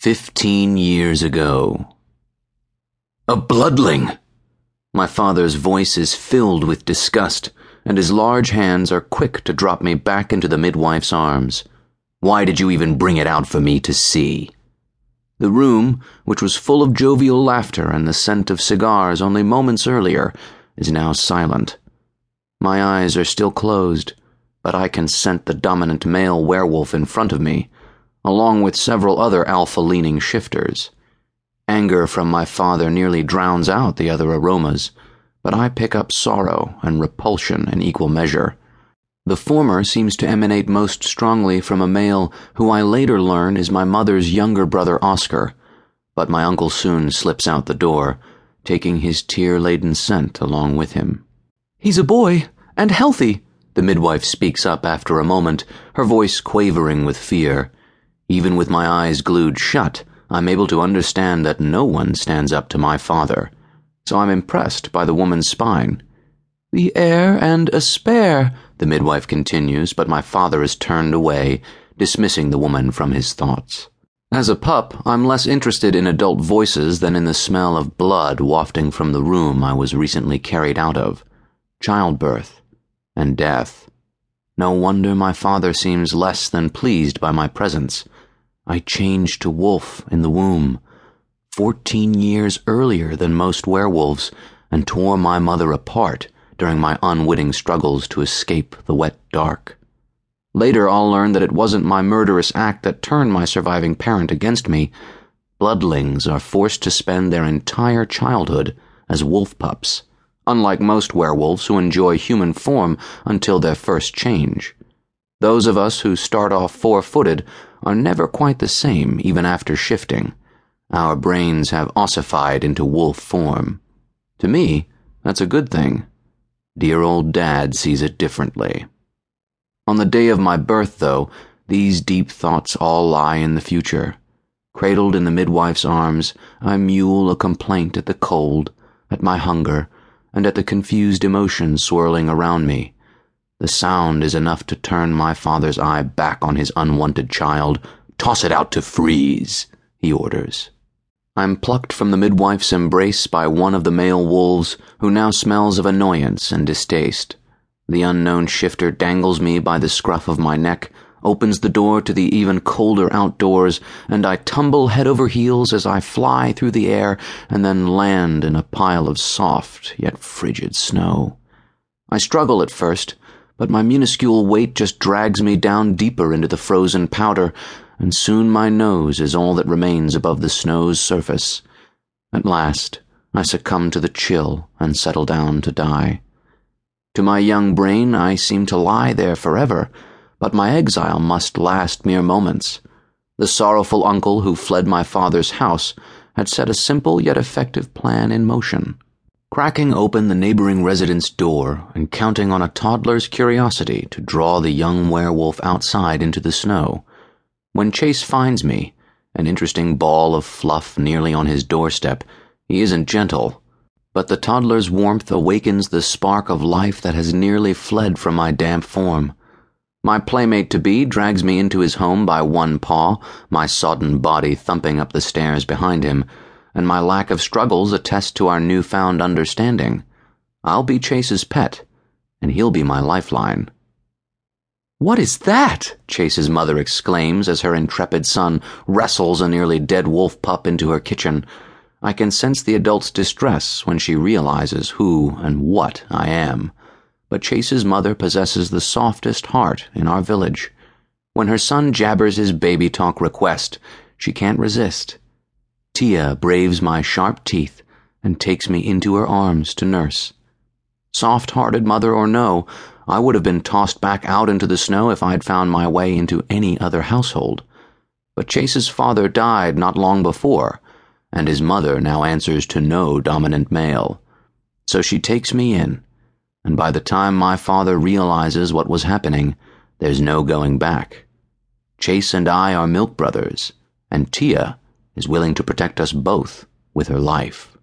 Fifteen years ago. A bloodling! My father's voice is filled with disgust, and his large hands are quick to drop me back into the midwife's arms. Why did you even bring it out for me to see? The room, which was full of jovial laughter and the scent of cigars only moments earlier, is now silent. My eyes are still closed, but I can scent the dominant male werewolf in front of me along with several other alpha leaning shifters. Anger from my father nearly drowns out the other aromas, but I pick up sorrow and repulsion in equal measure. The former seems to emanate most strongly from a male who I later learn is my mother's younger brother Oscar, but my uncle soon slips out the door, taking his tear laden scent along with him. He's a boy, and healthy, the midwife speaks up after a moment, her voice quavering with fear. Even with my eyes glued shut, I'm able to understand that no one stands up to my father. So I'm impressed by the woman's spine. The heir and a spare, the midwife continues, but my father is turned away, dismissing the woman from his thoughts. As a pup, I'm less interested in adult voices than in the smell of blood wafting from the room I was recently carried out of. Childbirth and death. No wonder my father seems less than pleased by my presence. I changed to wolf in the womb, fourteen years earlier than most werewolves, and tore my mother apart during my unwitting struggles to escape the wet dark. Later, I'll learn that it wasn't my murderous act that turned my surviving parent against me. Bloodlings are forced to spend their entire childhood as wolf pups, unlike most werewolves who enjoy human form until their first change. Those of us who start off four footed are never quite the same even after shifting. Our brains have ossified into wolf form. To me, that's a good thing. Dear old dad sees it differently. On the day of my birth, though, these deep thoughts all lie in the future. Cradled in the midwife's arms, I mewl a complaint at the cold, at my hunger, and at the confused emotions swirling around me. The sound is enough to turn my father's eye back on his unwanted child. Toss it out to freeze, he orders. I'm plucked from the midwife's embrace by one of the male wolves, who now smells of annoyance and distaste. The unknown shifter dangles me by the scruff of my neck, opens the door to the even colder outdoors, and I tumble head over heels as I fly through the air and then land in a pile of soft yet frigid snow. I struggle at first but my minuscule weight just drags me down deeper into the frozen powder, and soon my nose is all that remains above the snow's surface. At last, I succumb to the chill and settle down to die. To my young brain, I seem to lie there forever, but my exile must last mere moments. The sorrowful uncle who fled my father's house had set a simple yet effective plan in motion cracking open the neighboring resident's door and counting on a toddler's curiosity to draw the young werewolf outside into the snow. When Chase finds me, an interesting ball of fluff nearly on his doorstep, he isn't gentle. But the toddler's warmth awakens the spark of life that has nearly fled from my damp form. My playmate to be drags me into his home by one paw, my sodden body thumping up the stairs behind him and my lack of struggles attest to our newfound understanding. I'll be Chase's pet, and he'll be my lifeline. What is that? Chase's mother exclaims as her intrepid son wrestles a nearly dead wolf pup into her kitchen. I can sense the adult's distress when she realizes who and what I am. But Chase's mother possesses the softest heart in our village. When her son jabbers his baby talk request, she can't resist. Tia braves my sharp teeth and takes me into her arms to nurse. Soft hearted mother or no, I would have been tossed back out into the snow if I'd found my way into any other household. But Chase's father died not long before, and his mother now answers to no dominant male. So she takes me in, and by the time my father realizes what was happening, there's no going back. Chase and I are milk brothers, and Tia is willing to protect us both with her life.